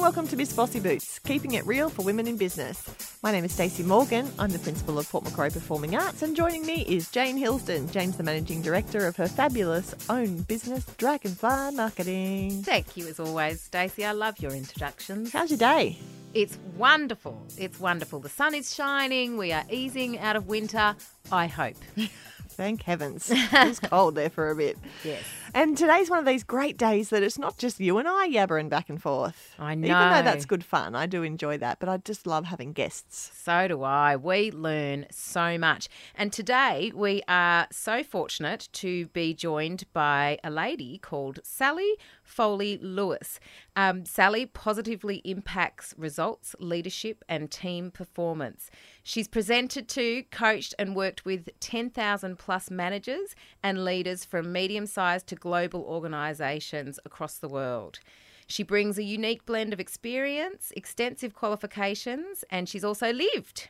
and welcome to Miss Bossy Boots, keeping it real for women in business. My name is Stacey Morgan. I'm the principal of Port Macquarie Performing Arts, and joining me is Jane Hilsden. Jane's the managing director of her fabulous own business, Dragonfly Marketing. Thank you as always, Stacey. I love your introductions. How's your day? It's wonderful. It's wonderful. The sun is shining. We are easing out of winter. I hope. Thank heavens. It was cold there for a bit. Yes. And today's one of these great days that it's not just you and I yabbering back and forth. I know. Even though that's good fun, I do enjoy that, but I just love having guests. So do I. We learn so much. And today we are so fortunate to be joined by a lady called Sally Foley Lewis. Um, Sally positively impacts results, leadership, and team performance. She's presented to, coached, and worked with 10,000 plus managers and leaders from medium sized to global organisations across the world. She brings a unique blend of experience, extensive qualifications, and she's also lived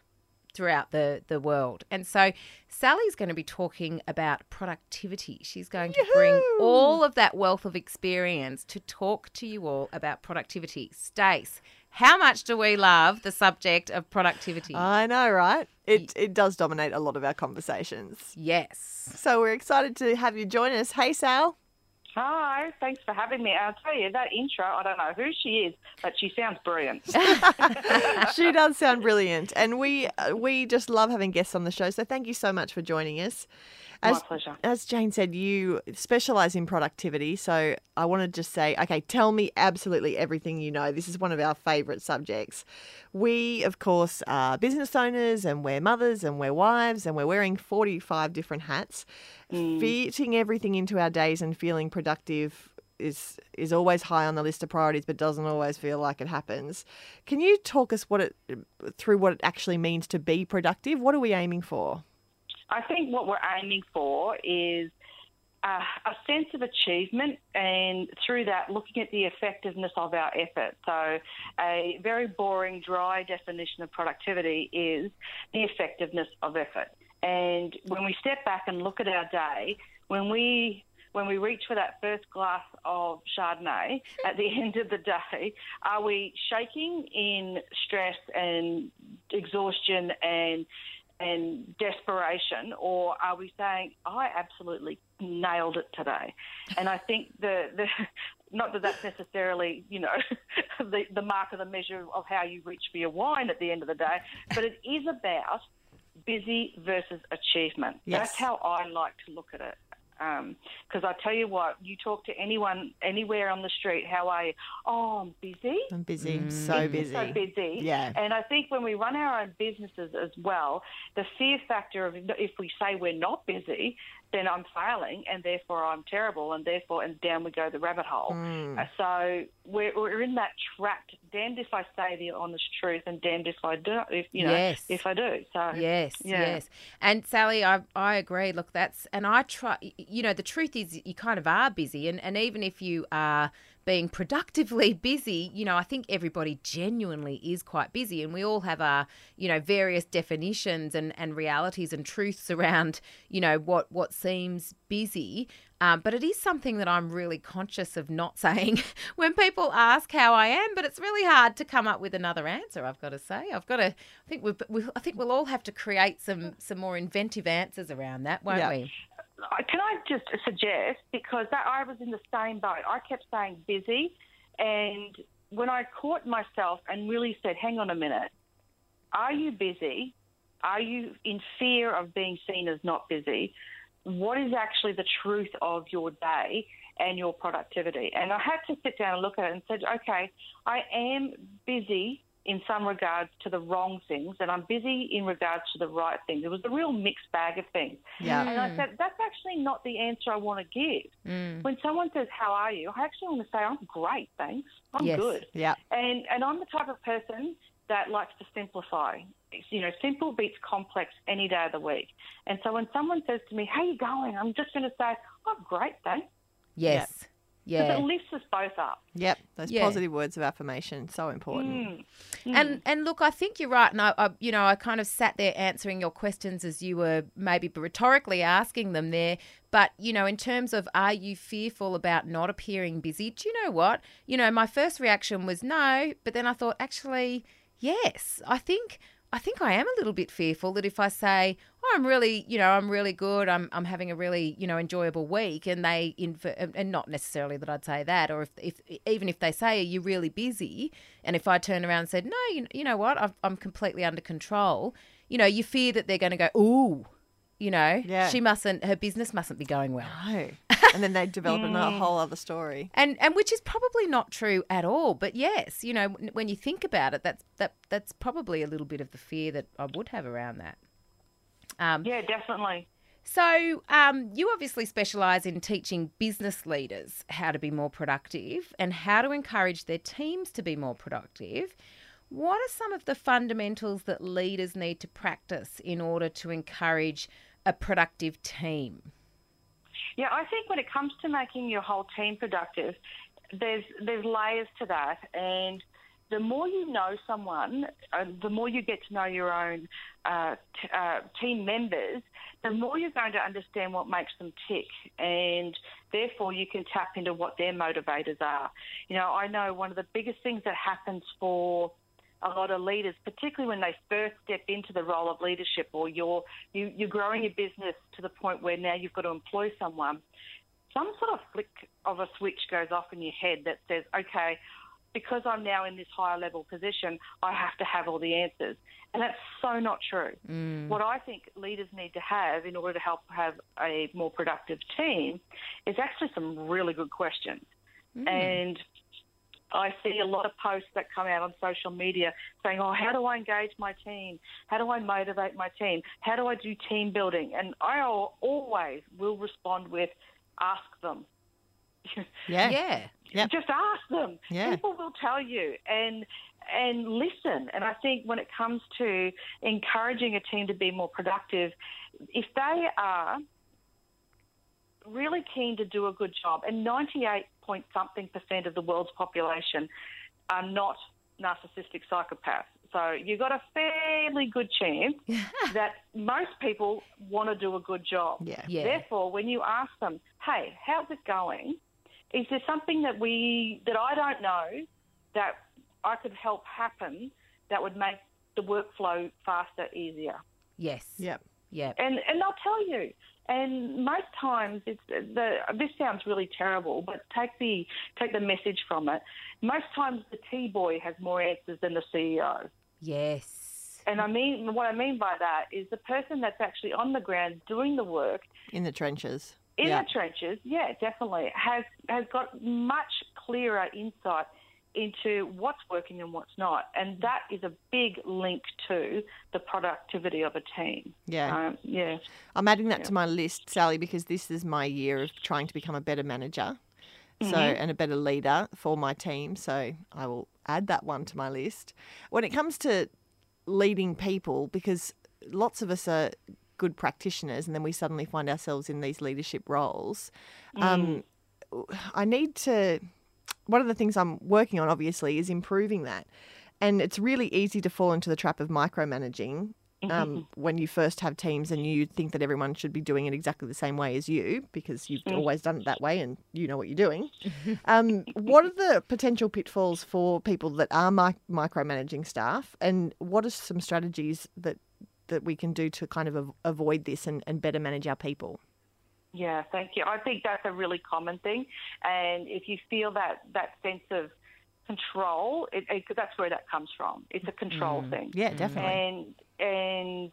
throughout the, the world. And so Sally's going to be talking about productivity. She's going to bring all of that wealth of experience to talk to you all about productivity. Stace, how much do we love the subject of productivity? I know, right? It, it does dominate a lot of our conversations. yes. So we're excited to have you join us. Hey, Sal. Hi, thanks for having me. I'll tell you, that intro, I don't know who she is, but she sounds brilliant. she does sound brilliant, and we uh, we just love having guests on the show. So thank you so much for joining us. As, My pleasure. As Jane said, you specialize in productivity. So I want to just say, okay, tell me absolutely everything you know. This is one of our favorite subjects. We, of course, are business owners and we're mothers and we're wives and we're wearing 45 different hats. Mm. Fitting everything into our days and feeling productive is is always high on the list of priorities but doesn't always feel like it happens. Can you talk us what it through what it actually means to be productive? What are we aiming for? I think what we're aiming for is uh, a sense of achievement, and through that, looking at the effectiveness of our effort. So, a very boring, dry definition of productivity is the effectiveness of effort. And when we step back and look at our day, when we when we reach for that first glass of Chardonnay at the end of the day, are we shaking in stress and exhaustion and and desperation, or are we saying, I absolutely nailed it today? And I think the, the not that that's necessarily, you know, the, the mark of the measure of how you reach for your wine at the end of the day, but it is about busy versus achievement. Yes. That's how I like to look at it. Um, because I tell you what, you talk to anyone anywhere on the street, how are you? Oh, I'm busy I'm busy, mm. so busy. so busy. Yeah. And I think when we run our own businesses as well, the fear factor of if we say we're not busy, then I'm failing and therefore I'm terrible and therefore and down we go the rabbit hole. Uh, So we're, we're in that trapped. Damned if I say the honest truth and damned if I do. If you know, Yes. if I do. So Yes, Yeah. yes. And Sally, I I agree. Look, that's and I try. You know, the truth is, you kind of are busy, and and even if you are being productively busy, you know, I think everybody genuinely is quite busy, and we all have our you know various definitions and and realities and truths around you know what what seems busy. Um, but it is something that I'm really conscious of not saying when people ask how I am. But it's really hard to come up with another answer. I've got to say, I've got to. I think we've, we, I think we'll all have to create some some more inventive answers around that, won't Yeah. we? Can I just suggest because that I was in the same boat. I kept saying busy, and when I caught myself and really said, "Hang on a minute, are you busy? Are you in fear of being seen as not busy? What is actually the truth of your day and your productivity?" And I had to sit down and look at it and said, "Okay, I am busy." In some regards to the wrong things, and I'm busy in regards to the right things. It was a real mixed bag of things. Yeah. And I said, that's actually not the answer I want to give. Mm. When someone says, How are you? I actually want to say, I'm great, thanks. I'm Yes. good. Yeah. And, and I'm the type of person that likes to simplify. You know, simple beats complex any day of the week. And so when someone says to me, How you going? I'm just going to say, I'm great, thanks. Yes. Because Yeah. it lifts us both up. Yep. Those Yeah. positive words of affirmation so important. Mm. Mm. And and look, I think you're right, and I, I, you know, I kind of sat there answering your questions as you were maybe rhetorically asking them there. But, you know, in terms of are you fearful about not appearing busy? Do you know what? You know, my first reaction was no, but then I thought, actually, yes. I think I think I am a little bit fearful that if I say, oh, I'm really, you know, I'm really good, I'm, I'm having a really, you know, enjoyable week, and they, and not necessarily that I'd say that, or if, if even if they say, are you really busy? And if I turn around and said, no, you, you know what, I've, I'm completely under control, you know, you fear that they're going to go, ooh, you know, Yeah. she mustn't, her business mustn't be going well. No. And then they develop a whole other story. And and which is probably not true at all. But yes, you know, when- when you think about it, that's that that's probably a little bit of the fear that I would have around that. Um, Yeah, definitely. So um, you obviously specialise in teaching business leaders how to be more productive and how to encourage their teams to be more productive. What are some of the fundamentals that leaders need to practice in order to encourage a productive team? Yeah, I think when it comes to making your whole team productive, there's there's layers to that, and the more you know someone, uh, the more you get to know your own uh, t- uh, team members, the more you're going to understand what makes them tick, and therefore you can tap into what their motivators are. You know, I know one of the biggest things that happens for a lot of leaders, particularly when they first step into the role of leadership or you're, you, you're growing your business to the point where now you've got to employ someone, some sort of flick of a switch goes off in your head that says, okay, because I'm now in this higher level position, I have to have all the answers. And that's so not true. Mm. What I think leaders need to have in order to help have a more productive team is actually some really good questions. Mm. And I see a lot of posts that come out on social media saying, "Oh, how do I engage my team? How do I motivate my team? How do I do team building?" And I always will respond with, "Ask them." Yeah. Yeah. Yep. Just ask them. Yeah. People will tell you, and and listen. And I think when it comes to encouraging a team to be more productive, if they are really keen to do a good job, and 98 point something percent of the world's population are not narcissistic psychopaths. So you've got a fairly good chance that most people want to do a good job. Yeah. Yeah. Therefore, when you ask them, "Hey, how's it going? Is there something that we that I don't know that I could help happen that would make the workflow faster, easier?" Yes. Yep. Yeah. and and they'll tell you. And most times, it's the. This sounds really terrible, but take the take the message from it. Most times, the T boy has more answers than the CEO. Yes. And I mean, what I mean by that is the person that's actually on the ground doing the work In the trenches. in yeah. the trenches, yeah, definitely has has got much clearer insight into what's working and what's not, and that is a big link to the productivity of a team. Yeah. um, yeah. I'm adding that to my list, Sally, because this is my year of trying to become a better manager. So, and a better leader for my team. So, I will add that one to my list. When it comes to leading people, because lots of us are good practitioners and then we suddenly find ourselves in these leadership roles, um, I need to. One of the things I'm working on, obviously, is improving that. And it's really easy to fall into the trap of micromanaging um, when you first have teams and you think that everyone should be doing it exactly the same way as you because you've always done it that way and you know what you're doing. um, what are the potential pitfalls for people that are mi- micromanaging staff, and what are some strategies that that we can do to kind of av- avoid this and, and better manage our people? Yeah, thank you. I think that's a really common thing, and if you feel that that sense of control, it, it, that's where that comes from. It's a control mm. thing. Yeah, definitely. and and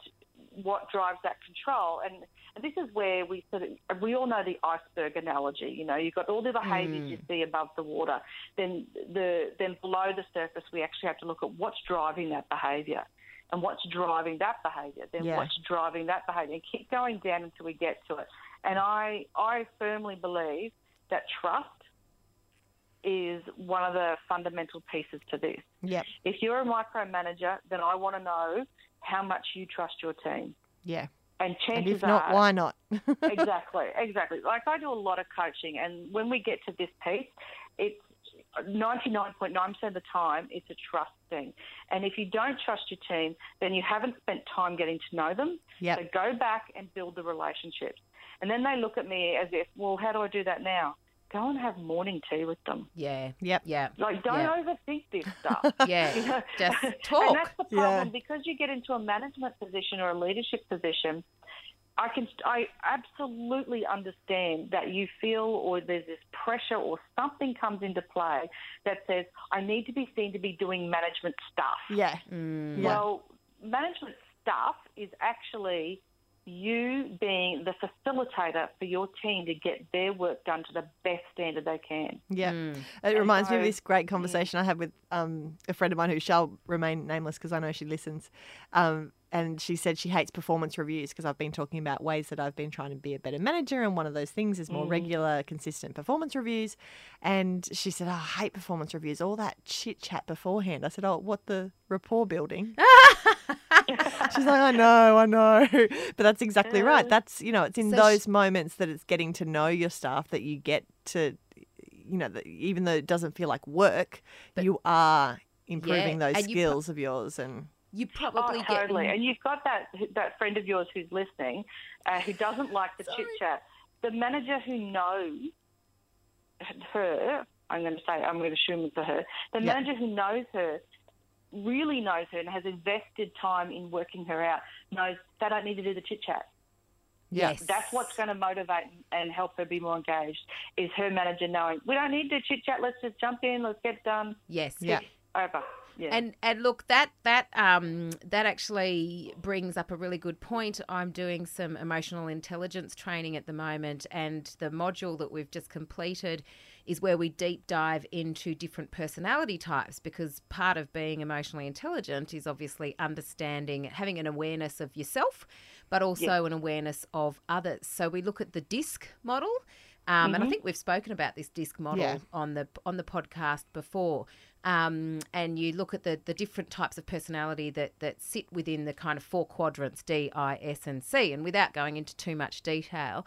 what drives that control and, and this is where we sort of we all know the iceberg analogy you know you've got all the behaviors you mm. see above the water then the then below the surface we actually have to look at what's driving that behavior and what's driving that behavior then Yeah. what's driving that behavior and keep going down until we get to it and i i firmly believe that trust is one of the fundamental pieces to this Yep. if you're a micromanager, then I want to know how much you trust your team. Yeah. And And chances if not, are, why not? exactly, exactly. Like I do a lot of coaching, and when we get to this piece, it's 99.9% of the time it's a trust thing. And if you don't trust your team, then you haven't spent time getting to know them. Yep. So go back and build the relationships. And then they look at me as if, well, how do I do that now? Go and have morning tea with them. Yeah. Yep. Yeah. Like, don't Yeah. overthink this stuff. Yeah. You know? Just and talk. that's the Yeah. problem because you get into a management position or a leadership position. I can, I absolutely understand that you feel or there's this pressure or something comes into play that says I need to be seen to be doing management stuff. Yeah. Mm. Yeah. Well, management stuff is actually you being the facilitator for your team to get their work done to the best standard they can. Yeah. Mm. It And reminds me of this great conversation I had with um, a friend of mine who shall remain nameless because I know she listens. Um, and she said she hates performance reviews because I've been talking about ways that I've been trying to be a better manager. And one of those things is more regular, consistent performance reviews. And she said, oh, I hate performance reviews, all that chit chat beforehand. I said, Oh, what the rapport building? She's like, I know, I know. But that's exactly right. That's, you know, it's in So those sh- moments that it's getting to know your staff that you get to, you know, that even though it doesn't feel like work, you are improving those and you pro- skills of yours. And You probably oh, get totally. And you've got that that friend of yours who's listening, uh, who doesn't like the chit chat. The manager who knows her, I'm going to say, I'm going to assume it's her. The Yeah. manager who knows her really knows her and has invested time in working her out. Knows they don't need to do the chit chat. yeah, Yes. That's what's going to motivate and help her be more engaged. Is her manager knowing we don't need to chit chat. Let's just jump in. Let's get it done. yes. Yeah. Over. Yeah. And and look that that um that actually brings up a really good point. I'm doing some emotional intelligence training at the moment and the module that we've just completed is where we deep dive into different personality types because part of being emotionally intelligent is obviously understanding having an awareness of yourself but also an awareness of others. So we look at the disc model um, and I think we've spoken about this disc model Yeah. on the on the podcast before. Um, and you look at the, the different types of personality that, that sit within the kind of four quadrants D, I, S, and C. And without going into too much detail,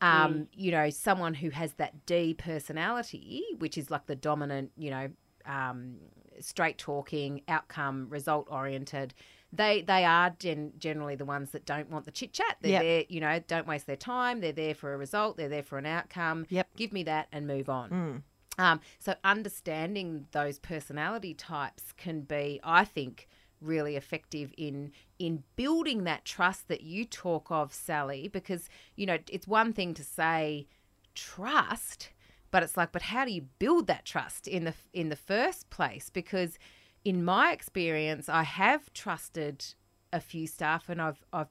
um, you know, someone who has that D personality, which is like the dominant, you know, um, straight talking, outcome, result oriented. They they are gen- generally the ones that don't want the chit chat. They're Yep. there, you know, don't waste their time. They're there for a result. They're there for an outcome. Yep. Give me that and move on. Mm. Um, so understanding those personality types can be, I think, really effective in in building that trust that you talk of, Sally. Because you know it's one thing to say trust, but it's like, but how do you build that trust in the in the first place? Because in my experience, I have trusted a few staff, and I've I've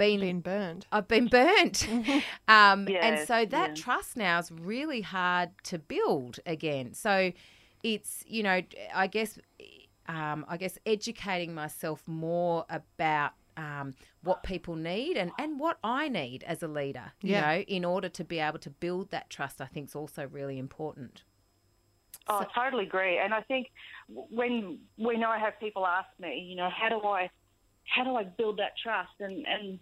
been been burned. I've been burnt. um, and so that yeah. trust now is really hard to build again. So it's, you know, I guess, um, I guess educating myself more about um, what people need and, and what I need as a leader, you Yeah. know, in order to be able to build that trust, I think is also really important. Oh, I totally agree. And I think when when I have people ask me, you know, how do I how do I build that trust? And and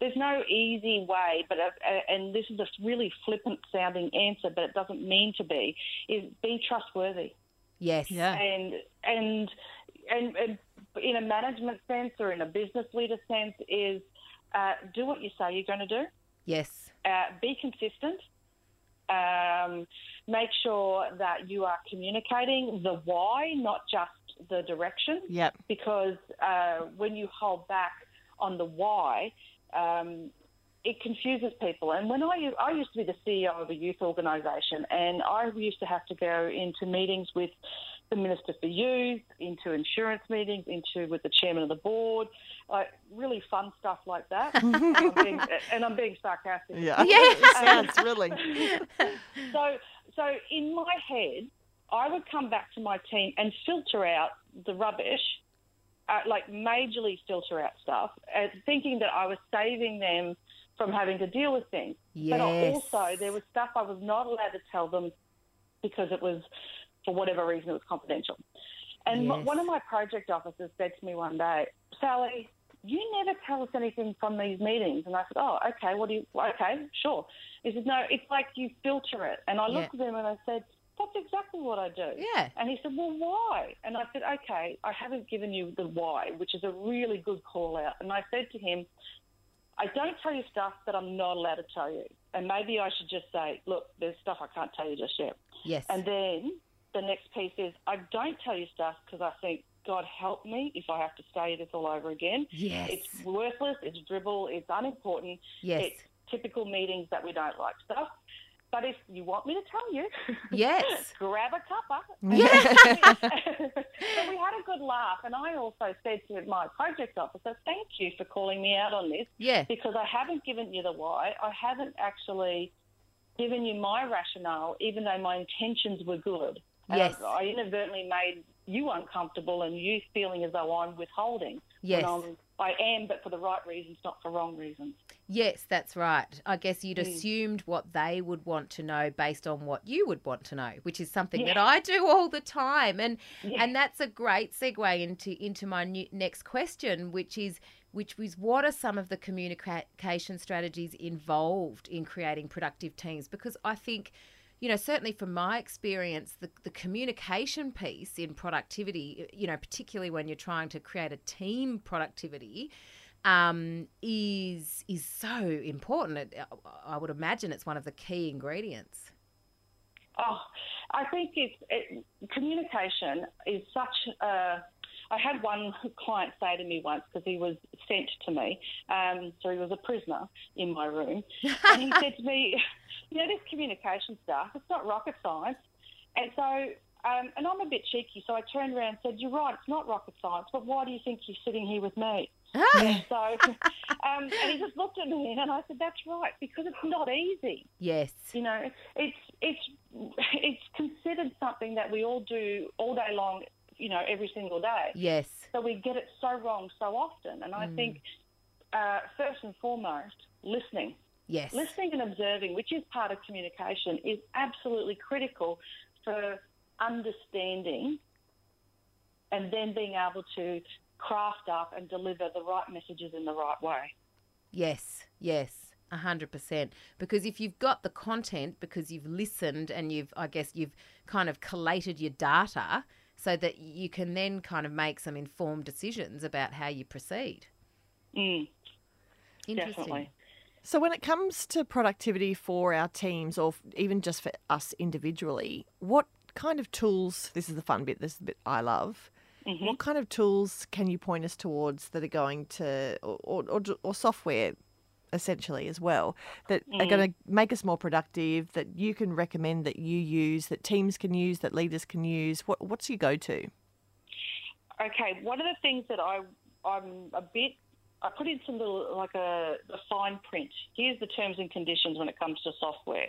there's no easy way, but uh, and this is a really flippant sounding answer, but it doesn't mean to be. Is be trustworthy Yes. Yeah. and and and, and in a management sense or in a business leader sense is uh, do what you say you're going to do Yes. uh, be consistent. Um, make sure that you are communicating the why, not just the direction, Yep. because uh, when you hold back on the why, um, it confuses people. And when I, I used to be the CEO of a youth organisation, and I used to have to go into meetings with the Minister for Youth, into insurance meetings, into with the chairman of the board, like really fun stuff like that. and, I'm being, and I'm being sarcastic. Yeah. Yeah. it sounds thrilling. So, so in my head, I would come back to my team and filter out the rubbish, uh, like majorly filter out stuff, uh, thinking that I was saving them from having to deal with things. But also, there was stuff I was not allowed to tell them because it was, for whatever reason, it was confidential. And Yes. one of my project officers said to me one day, Sally, you never tell us anything from these meetings. And I said, oh, okay, what do you, okay, sure. He said, no, it's like you filter it. And I looked Yeah. at him and I said, that's exactly what I do. Yeah. And he said, well, why? And I said, okay, I haven't given you the why, which is a really good call out. And I said to him, I don't tell you stuff that I'm not allowed to tell you. And maybe I should just say, look, there's stuff I can't tell you just yet. Yes. And then the next piece is I don't tell you stuff because I think, God help me if I have to say this all over again. yes. It's worthless, it's dribble, it's unimportant, yes. it's typical meetings that we don't like stuff. But if you want me to tell you, Yes. grab a cuppa. Yes. so we had a good laugh, and I also said to my project officer, "Thank you for calling me out on this yeah. because I haven't given you the why. I haven't actually given you my rationale, even though my intentions were good. And Yes. I, I inadvertently made you uncomfortable and you feeling as though I'm withholding. Yes. I am, but for the right reasons, not for wrong reasons. Yes, that's right. I guess you'd Mm. assumed what they would want to know based on what you would want to know, which is something that I do all the time. And Yeah. and that's a great segue into into my new, next question, which is which was what are some of the communication strategies involved in creating productive teams? Because I think you know, certainly from my experience, the, the communication piece in productivity, you know, particularly when you're trying to create a team productivity, um, is is so important. It, I would imagine it's one of the key ingredients. Oh, I think it's it, communication is such a. I had one client say to me once because he was sent to me, um, so he was a prisoner in my room, and he said to me, "You know, this communication stuff, it's not rocket science." And so, um, and I'm a bit cheeky, so I turned around and said, "You're right, it's not rocket science, but why do you think you're sitting here with me?" So, um, and he just looked at me, and I said, "That's right, because it's not easy." yes. You know, it's it's it's considered something that we all do all day long. You know, every single day. Yes. So we get it so wrong so often. And I think uh, first and foremost, listening, Yes. listening and observing, which is part of communication, is absolutely critical for understanding and then being able to craft up and deliver the right messages in the right way. Yes, yes, a hundred percent. Because if you've got the content, because you've listened and you've, I guess, you've kind of collated your data, so that you can then kind of make some informed decisions about how you proceed. Mm, Interesting. definitely. So, when it comes to productivity for our teams or even just for us individually, what kind of tools? This is the fun bit, this is the bit I love. Mm-hmm. What kind of tools can you point us towards that are going to, or, or, or, software essentially as well, that are mm. going to make us more productive, that you can recommend that you use, that teams can use, that leaders can use? What, what's your go to? Okay, one of the things that I I'm a bit I put in some little like a, a fine print. Here's the terms and conditions when it comes to software.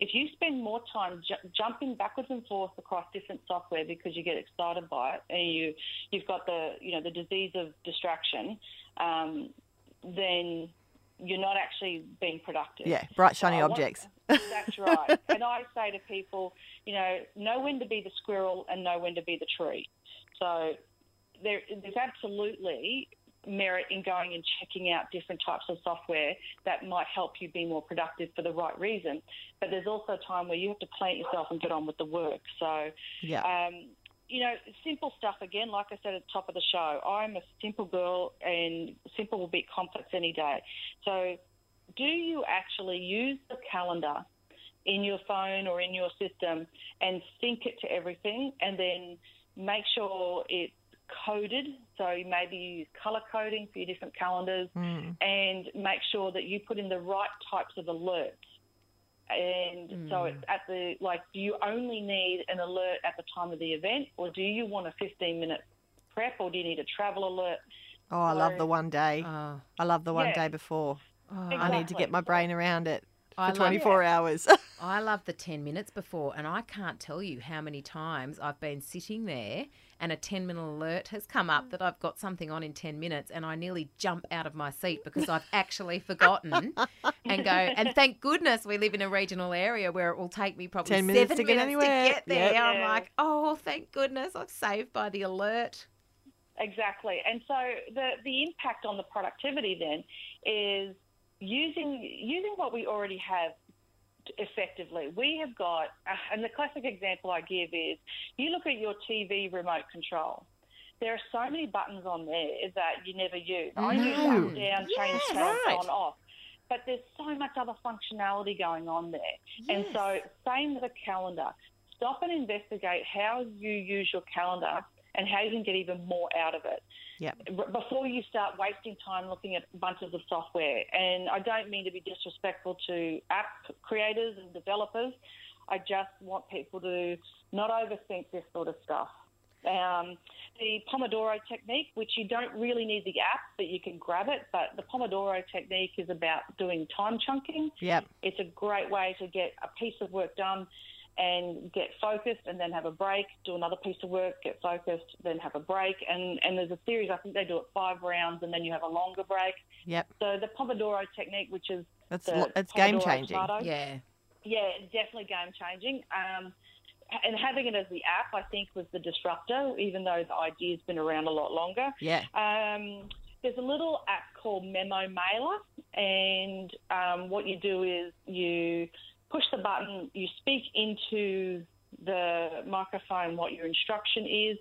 If you spend more time ju- jumping backwards and forth across different software because you get excited by it, and you you've got the you know the disease of distraction, um, then you're not actually being productive. Yeah, bright, shiny I want- objects. That's right. and I say to people, you know, know when to be the squirrel and know when to be the tree. So there, there's absolutely merit in going and checking out different types of software that might help you be more productive for the right reason. But there's also a time where you have to plant yourself and get on with the work. So, Yeah. um, you know, simple stuff again, like I said at the top of the show, I'm a simple girl and simple will beat complex any day. So, do you actually use the calendar in your phone or in your system and sync it to everything and then make sure it's coded? So, maybe you use color coding for your different calendars Mm. and make sure that you put in the right types of alerts. And so it's at the like, do you only need an alert at the time of the event, or do you want a 15 minute prep, or do you need a travel alert? Oh, I love the one day. Oh, I love the one Yeah. day before. oh, I need to get my brain around it I for love- 24 hours. I love the 10 minutes before, and I can't tell you how many times I've been sitting there and a 10 minute alert has come up that I've got something on in 10 minutes, and I nearly jump out of my seat because I've actually forgotten and go. And thank goodness we live in a regional area where it will take me probably 10 minutes seven to get anywhere. to get there. Yep. I'm like, oh, thank goodness I'm saved by the alert. Exactly. And so the, the impact on the productivity then is using using what we already have effectively. We have got, uh, and the classic example I give is you look at your TV remote control. there are so many buttons on there that you never use. I use No. up, down, change Yes, tabs, right. on, off. But there's so much other functionality going on there. And so, same with a calendar. Stop and investigate how you use your calendar and how you can get even more out of it Yep. before you start wasting time looking at bunches of software. And I don't mean to be disrespectful to app creators and developers. I just want people to not overthink this sort of stuff. Um, the Pomodoro technique, which you don't really need the app, but you can grab it. But the Pomodoro technique is about doing time chunking. Yep. It's a great way to get a piece of work done and get focused and then have a break, do another piece of work, get focused, then have a break. And, and there's a series, I think they do it five rounds and then you have a longer break. Yep. So the Pomodoro technique, which is That's the lo- it's game changing. Tomato, Yeah. yeah, definitely game changing. Um, and having it as the app, I think, was the disruptor, even though the idea's been around a lot longer. Yeah. Um, there's a little app called Memo Mailer, and um, what you do is you push the button, you speak into the microphone what your instruction is,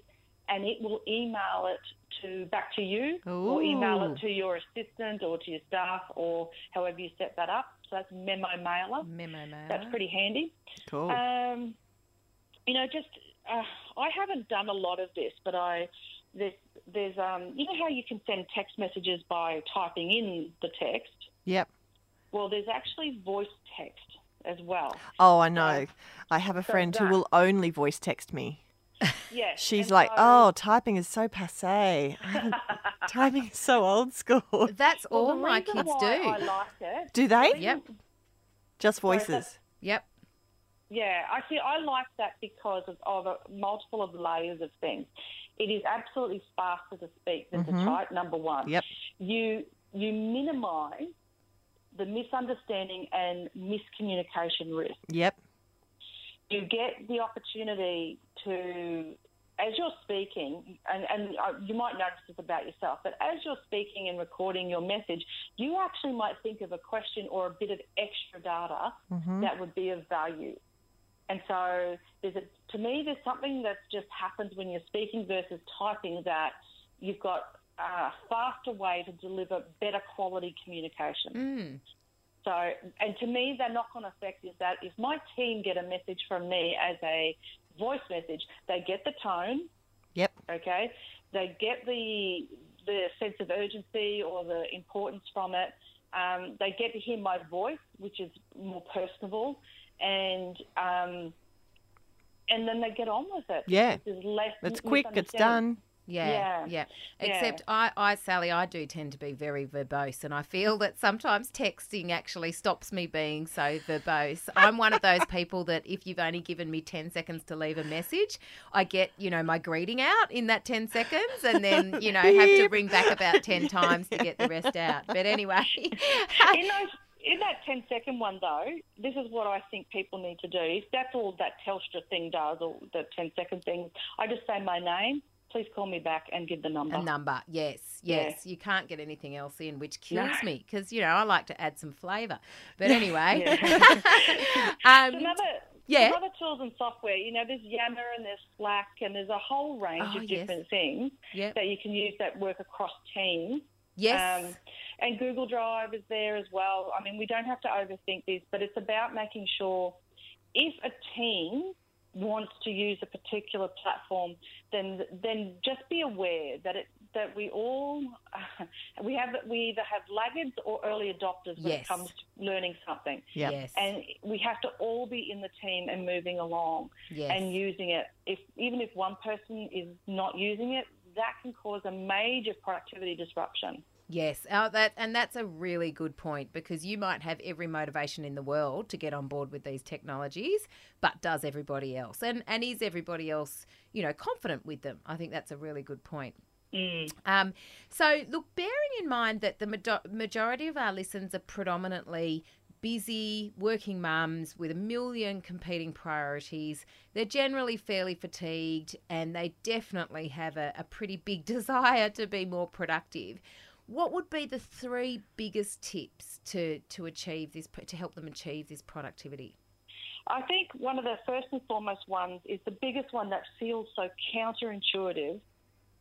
and it will email it to back to you, or email it to your assistant or to your staff, or however you set that up. So that's Memo Mailer. Memo mailer. That's pretty handy. Cool. Um, you know, just uh, I haven't done a lot of this, but I there's there's um, you know how you can send text messages by typing in the text. yep. Well, there's actually voice text as well. Oh, I know. I have a so friend who will only voice text me. Yeah, She's and like, so- "Oh, typing is so passe. I typing is so old school." That's well, all the my kids why do. I like it. Do they? Yep. Just Sorry, voices. Yep. Yeah, I see. I like that because of, of a, multiple of layers of things. It is absolutely faster to speak than to mm-hmm. type. Number one. Yep. You you minimise the misunderstanding and miscommunication risk. Yep. you get the opportunity to, as you're speaking, and, and uh, you might notice this about yourself, but as you're speaking and recording your message, you actually might think of a question or a bit of extra data that would be of value. And so, there's a, to me, there's something that just happens when you're speaking versus typing that you've got a faster way to deliver better quality communication. Mm. So, and to me, the knock on effect is that if my team get a message from me as a voice message, they get the tone, Yep. okay? They get the the sense of urgency or the importance from it. Um, they get to hear my voice, which is more personable, and um, and then they get on with it. Yeah. It's quick. It's done. Yeah, Yeah. yeah. Except I, I, Sally, I do tend to be very verbose, and I feel that sometimes texting actually stops me being so verbose. I'm one of those people that if you've only given me 10 seconds to leave a message, I get, you know, my greeting out in that 10 seconds and then, you know, have to ring back about 10 times to get the rest out. But anyway, in those in that 10 second one though, this is what I think people need to do. If that's all that Telstra thing does, or the 10 second thing, I just say my name. Please call me back and give the number. a number, yes, Yeah. yes. You can't get anything else in, which kills No. me because, you know, I like to add some flavour. But anyway, um, another, yeah. there's other tools and software. You know, there's Yammer and there's Slack and there's a whole range Oh, of yes. different things Yep. that you can use that work across teams. yes. Um, and Google Drive is there as well. I mean, we don't have to overthink this, but it's about making sure if a team wants to use a particular platform, then then just be aware that it that we all we have we either have laggards or early adopters when Yes. it comes to learning something, Yep. Yes. and we have to all be in the team and moving along yes. and using it. If even if one person is not using it, that can cause a major productivity disruption. Yes, uh, that and that's a really good point because you might have every motivation in the world to get on board with these technologies, but does everybody else? And and is everybody else, you know, confident with them? I think that's a really good point. Um, so, look, bearing in mind that the majo- majority of our listeners are predominantly busy working mums with a million competing priorities, they're generally fairly fatigued and they definitely have a, a pretty big desire to be more productive. What would be the three biggest tips to, to achieve this, to help them achieve this productivity? I think one of the first and foremost ones is the biggest one that feels so counterintuitive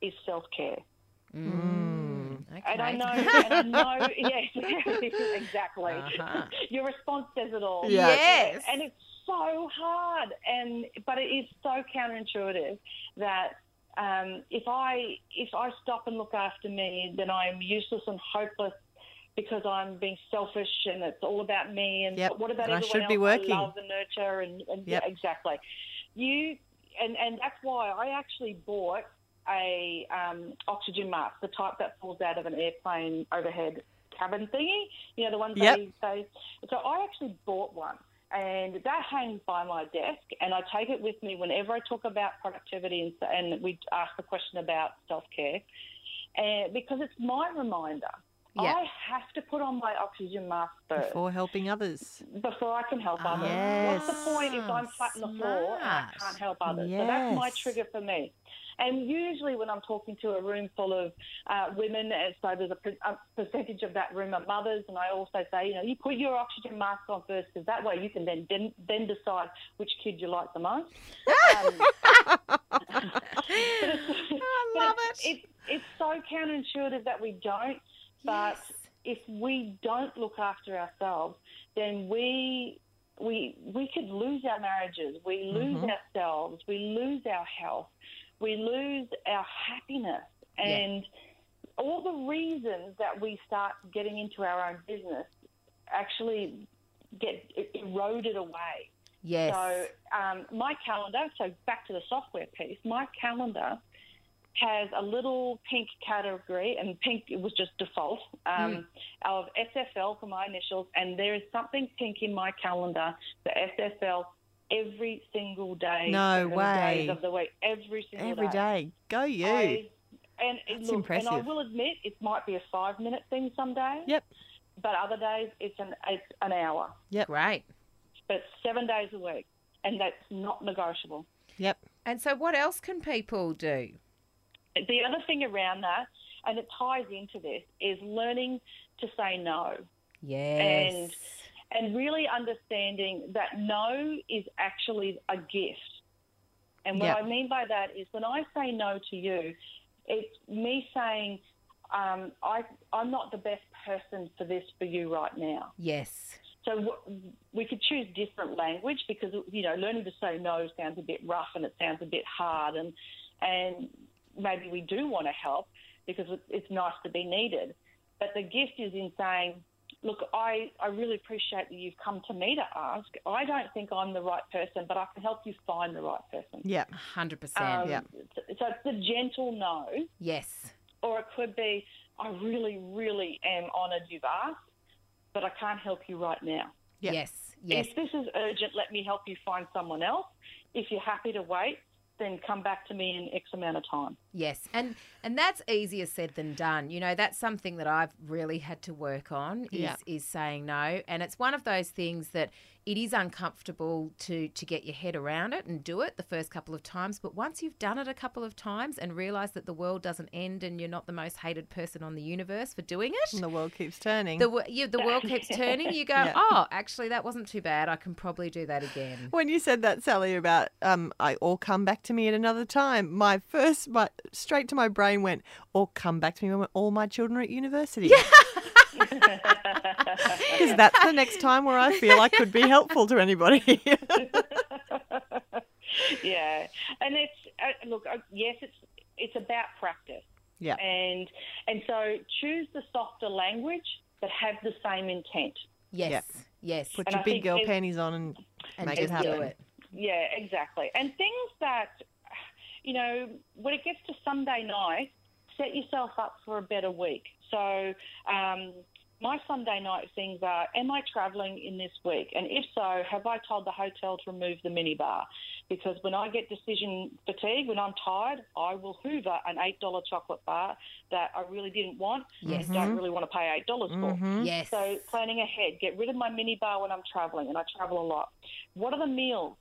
is self care. Mm. Okay. And I know, and I know, yes, exactly. Uh-huh. Your response says it all. Yeah. Yes. And it's so hard, and but it is so counterintuitive that um, if I if I stop and look after me, then I'm useless and hopeless because I'm being selfish and it's all about me. And Yep. what about And I everyone should else be working. I love and nurture and, and Yep. yeah, exactly. You and and that's why I actually bought a um, oxygen mask, the type that falls out of an airplane overhead cabin thingy. You know the ones Yep. they say. So I actually bought one. And that hangs by my desk, and I take it with me whenever I talk about productivity and, and we ask the question about self care, and because it's my reminder. Yeah. I have to put on my oxygen mask first Before helping others. before I can help others. Yes. What's the point if I'm flat on the floor and I can't help others? So that's my trigger for me. And usually when I'm talking to a room full of uh, women, and so there's a, a percentage of that room are mothers, and I also say, you know, you put your oxygen mask on first because that way you can then, then then decide which kid you like the most. Um, I love it. it, it's so counterintuitive that we don't. But Yes. if we don't look after ourselves, then we we we could lose our marriages, we lose Mhm. ourselves, we lose our health, we lose our happiness, Yeah. and all the reasons that we start getting into our own business actually get eroded away. Yes. So um, my calendar, so back to the software piece, my calendar has a little pink category, and pink it was just default um, of SFL for my initials, and there is something pink in my calendar for SFL every single day. No way. Days of the week, every single Every day. Go you. I- and it- That's look, and I will admit it might be a five minute thing some days. Yep. But other days it's an it's an hour. Yep Right. But seven days a week, and that's not negotiable. Yep. And so, what else can people do? The other thing around that, and it ties into this, is learning to say no Yes. and really understanding that no is actually a gift. And what Yeah. I mean by that is when I say no to you, it's me saying, um, I, I'm not the best person for this for you right now. yes. So w- we could choose different language because you know learning to say no sounds a bit rough and it sounds a bit hard and and maybe we do want to help because it's nice to be needed. But the gift is in saying, look, I, I really appreciate that you've come to me to ask. I don't think I'm the right person, but I can help you find the right person. Yeah. 100%. Um, yeah. So it's the gentle no yes. or it could be, I really, really am honoured you've asked, but I can't help you right now. Yeah. Yes. Yes. If this is urgent, let me help you find someone else. If you're happy to wait, then come back to me in X amount of time. Yes, and and that's easier said than done. You know, that's something that I've really had to work on is Yeah. is saying no, and it's one of those things that it is uncomfortable to to get your head around it and do it the first couple of times, but once you've done it a couple of times and realize that the world doesn't end and you're not the most hated person on the universe for doing it, And the world keeps turning. the wo- you, the world keeps turning. You go, Yeah. oh, actually, that wasn't too bad. I can probably do that again. when you said that, Sally, about um, I all come back to me at another time, my first, my straight to my brain went, or come back to me when all my children are at university. Because that's the next time where I feel I could be helpful to anybody. yeah, and it's uh, look, uh, yes, it's it's about practice. Yeah. and and so choose the softer language that have the same intent. Yes, yes, Put And your I big girl panties on and, and make it happen. it. Yeah, exactly. And things that, you know, when it gets to Sunday night, set yourself up for a better week. So, um, my Sunday night things are Am I travelling in this week? And if so, have I told the hotel to remove the minibar? Because when I get decision fatigue, when I'm tired, I will hoover an $8 chocolate bar that I really didn't want Yes. and don't really want to pay $8 for. Mhm. Yes. So planning ahead, get rid of my minibar when I'm travelling, and I travel a lot. What are the meals?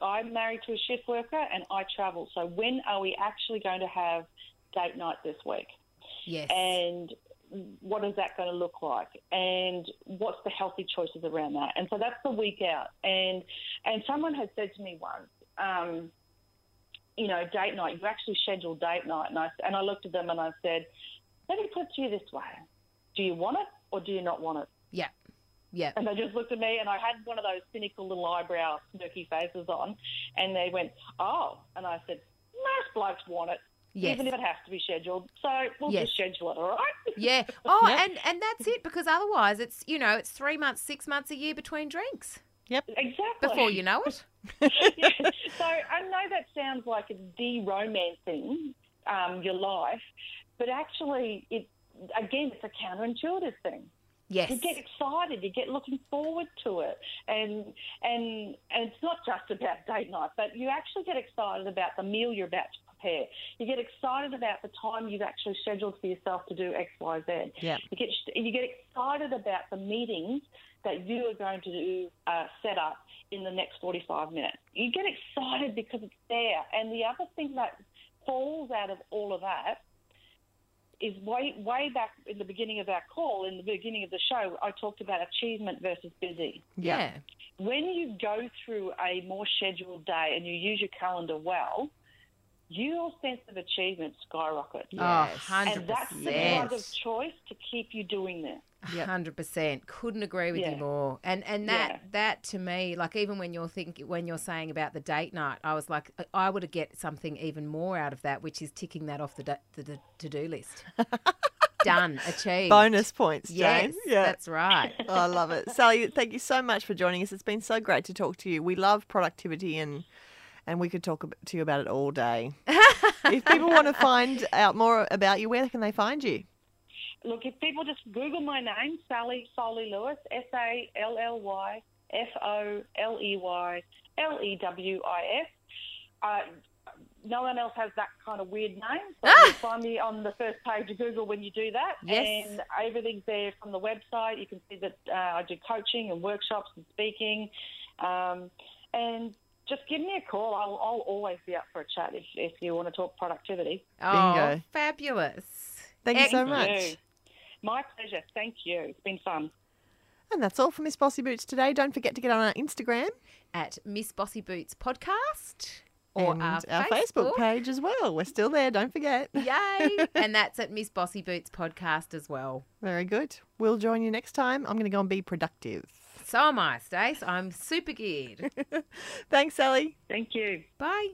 I'm married to a shift worker, and I travel. So when are we actually going to have date night this week? yes. And what is that going to look like? And what's the healthy choices around that? And so that's the week out. And and someone had said to me once, um, you know, date night. You actually schedule date night. And I, and I looked at them and I said, let me put it to you this way. Do you want it or do you not want it? Yeah. Yeah. And they just looked at me, and I had one of those cynical little eyebrow, smirky faces on, and they went, "Oh," and I said, "Most blokes want it, Yes. even if it has to be scheduled. So we'll Yes. just schedule it, all right?" Yeah. Oh, Yep. and and that's it because otherwise it's you know it's three months, six months, a year between drinks Yep. exactly. before you know it. Yeah. So I know that sounds like it's de-romancing um, your life, but actually, it again, it's a counterintuitive thing. Yes. You get excited. You get looking forward to it, and and and it's not just about date night, but you actually get excited about the meal you're about to prepare. You get excited about the time you've actually scheduled for yourself to do X, Y, Z. Yeah. You get you get excited about the meetings that you are going to do uh, set up in the next 45 minutes. You get excited because it's there. And the other thing that falls out of all of that is way way back in the beginning of our call, in the beginning of the show, I talked about achievement versus busy. yeah. When you go through a more scheduled day and you use your calendar well, your sense of achievement skyrockets. Oh, Yes. 100%. And that's the yes. drug of choice to keep you doing this. Yep. Hundred percent. Couldn't agree with you more. And and that Yeah. that to me, like even when you're thinking when you're saying about the date night, I was like, I would get something even more out of that, which is ticking that off the da- the, the to do list. Done, achieved. Bonus points, Yes, Jane. Yeah. that's right. Oh, I love it. Sally, thank you so much for joining us. It's been so great to talk to you. We love productivity and and we could talk to you about it all day. if people want to find out more about you, where can they find you? Look, if people just Google my name, Sally Foley Lewis, S A L L Y F O L E Y L E W I S. Uh, no one else has that kind of weird name, so you'll find me on the first page of Google when you do that. Yes. And everything's there from the website. You can see that uh, I do coaching and workshops and speaking. Um, and just give me a call. I'll, I'll always be up for a chat if, if you want to talk productivity. Oh, Bingo. fabulous. Thank you so much. You. My pleasure. Thank you. It's been fun. And that's all for Miss Bossy Boots today. Don't forget to get on our Instagram At Miss Bossy Boots podcast or and our, our Facebook page as well. We're still there. Don't forget. Yay! and that's at Miss Bossy Boots podcast as well. Very good. We'll join you next time. I'm going to go and be productive. So am I, Stace. I'm super geared. Thanks, Sally. Thank you. Bye.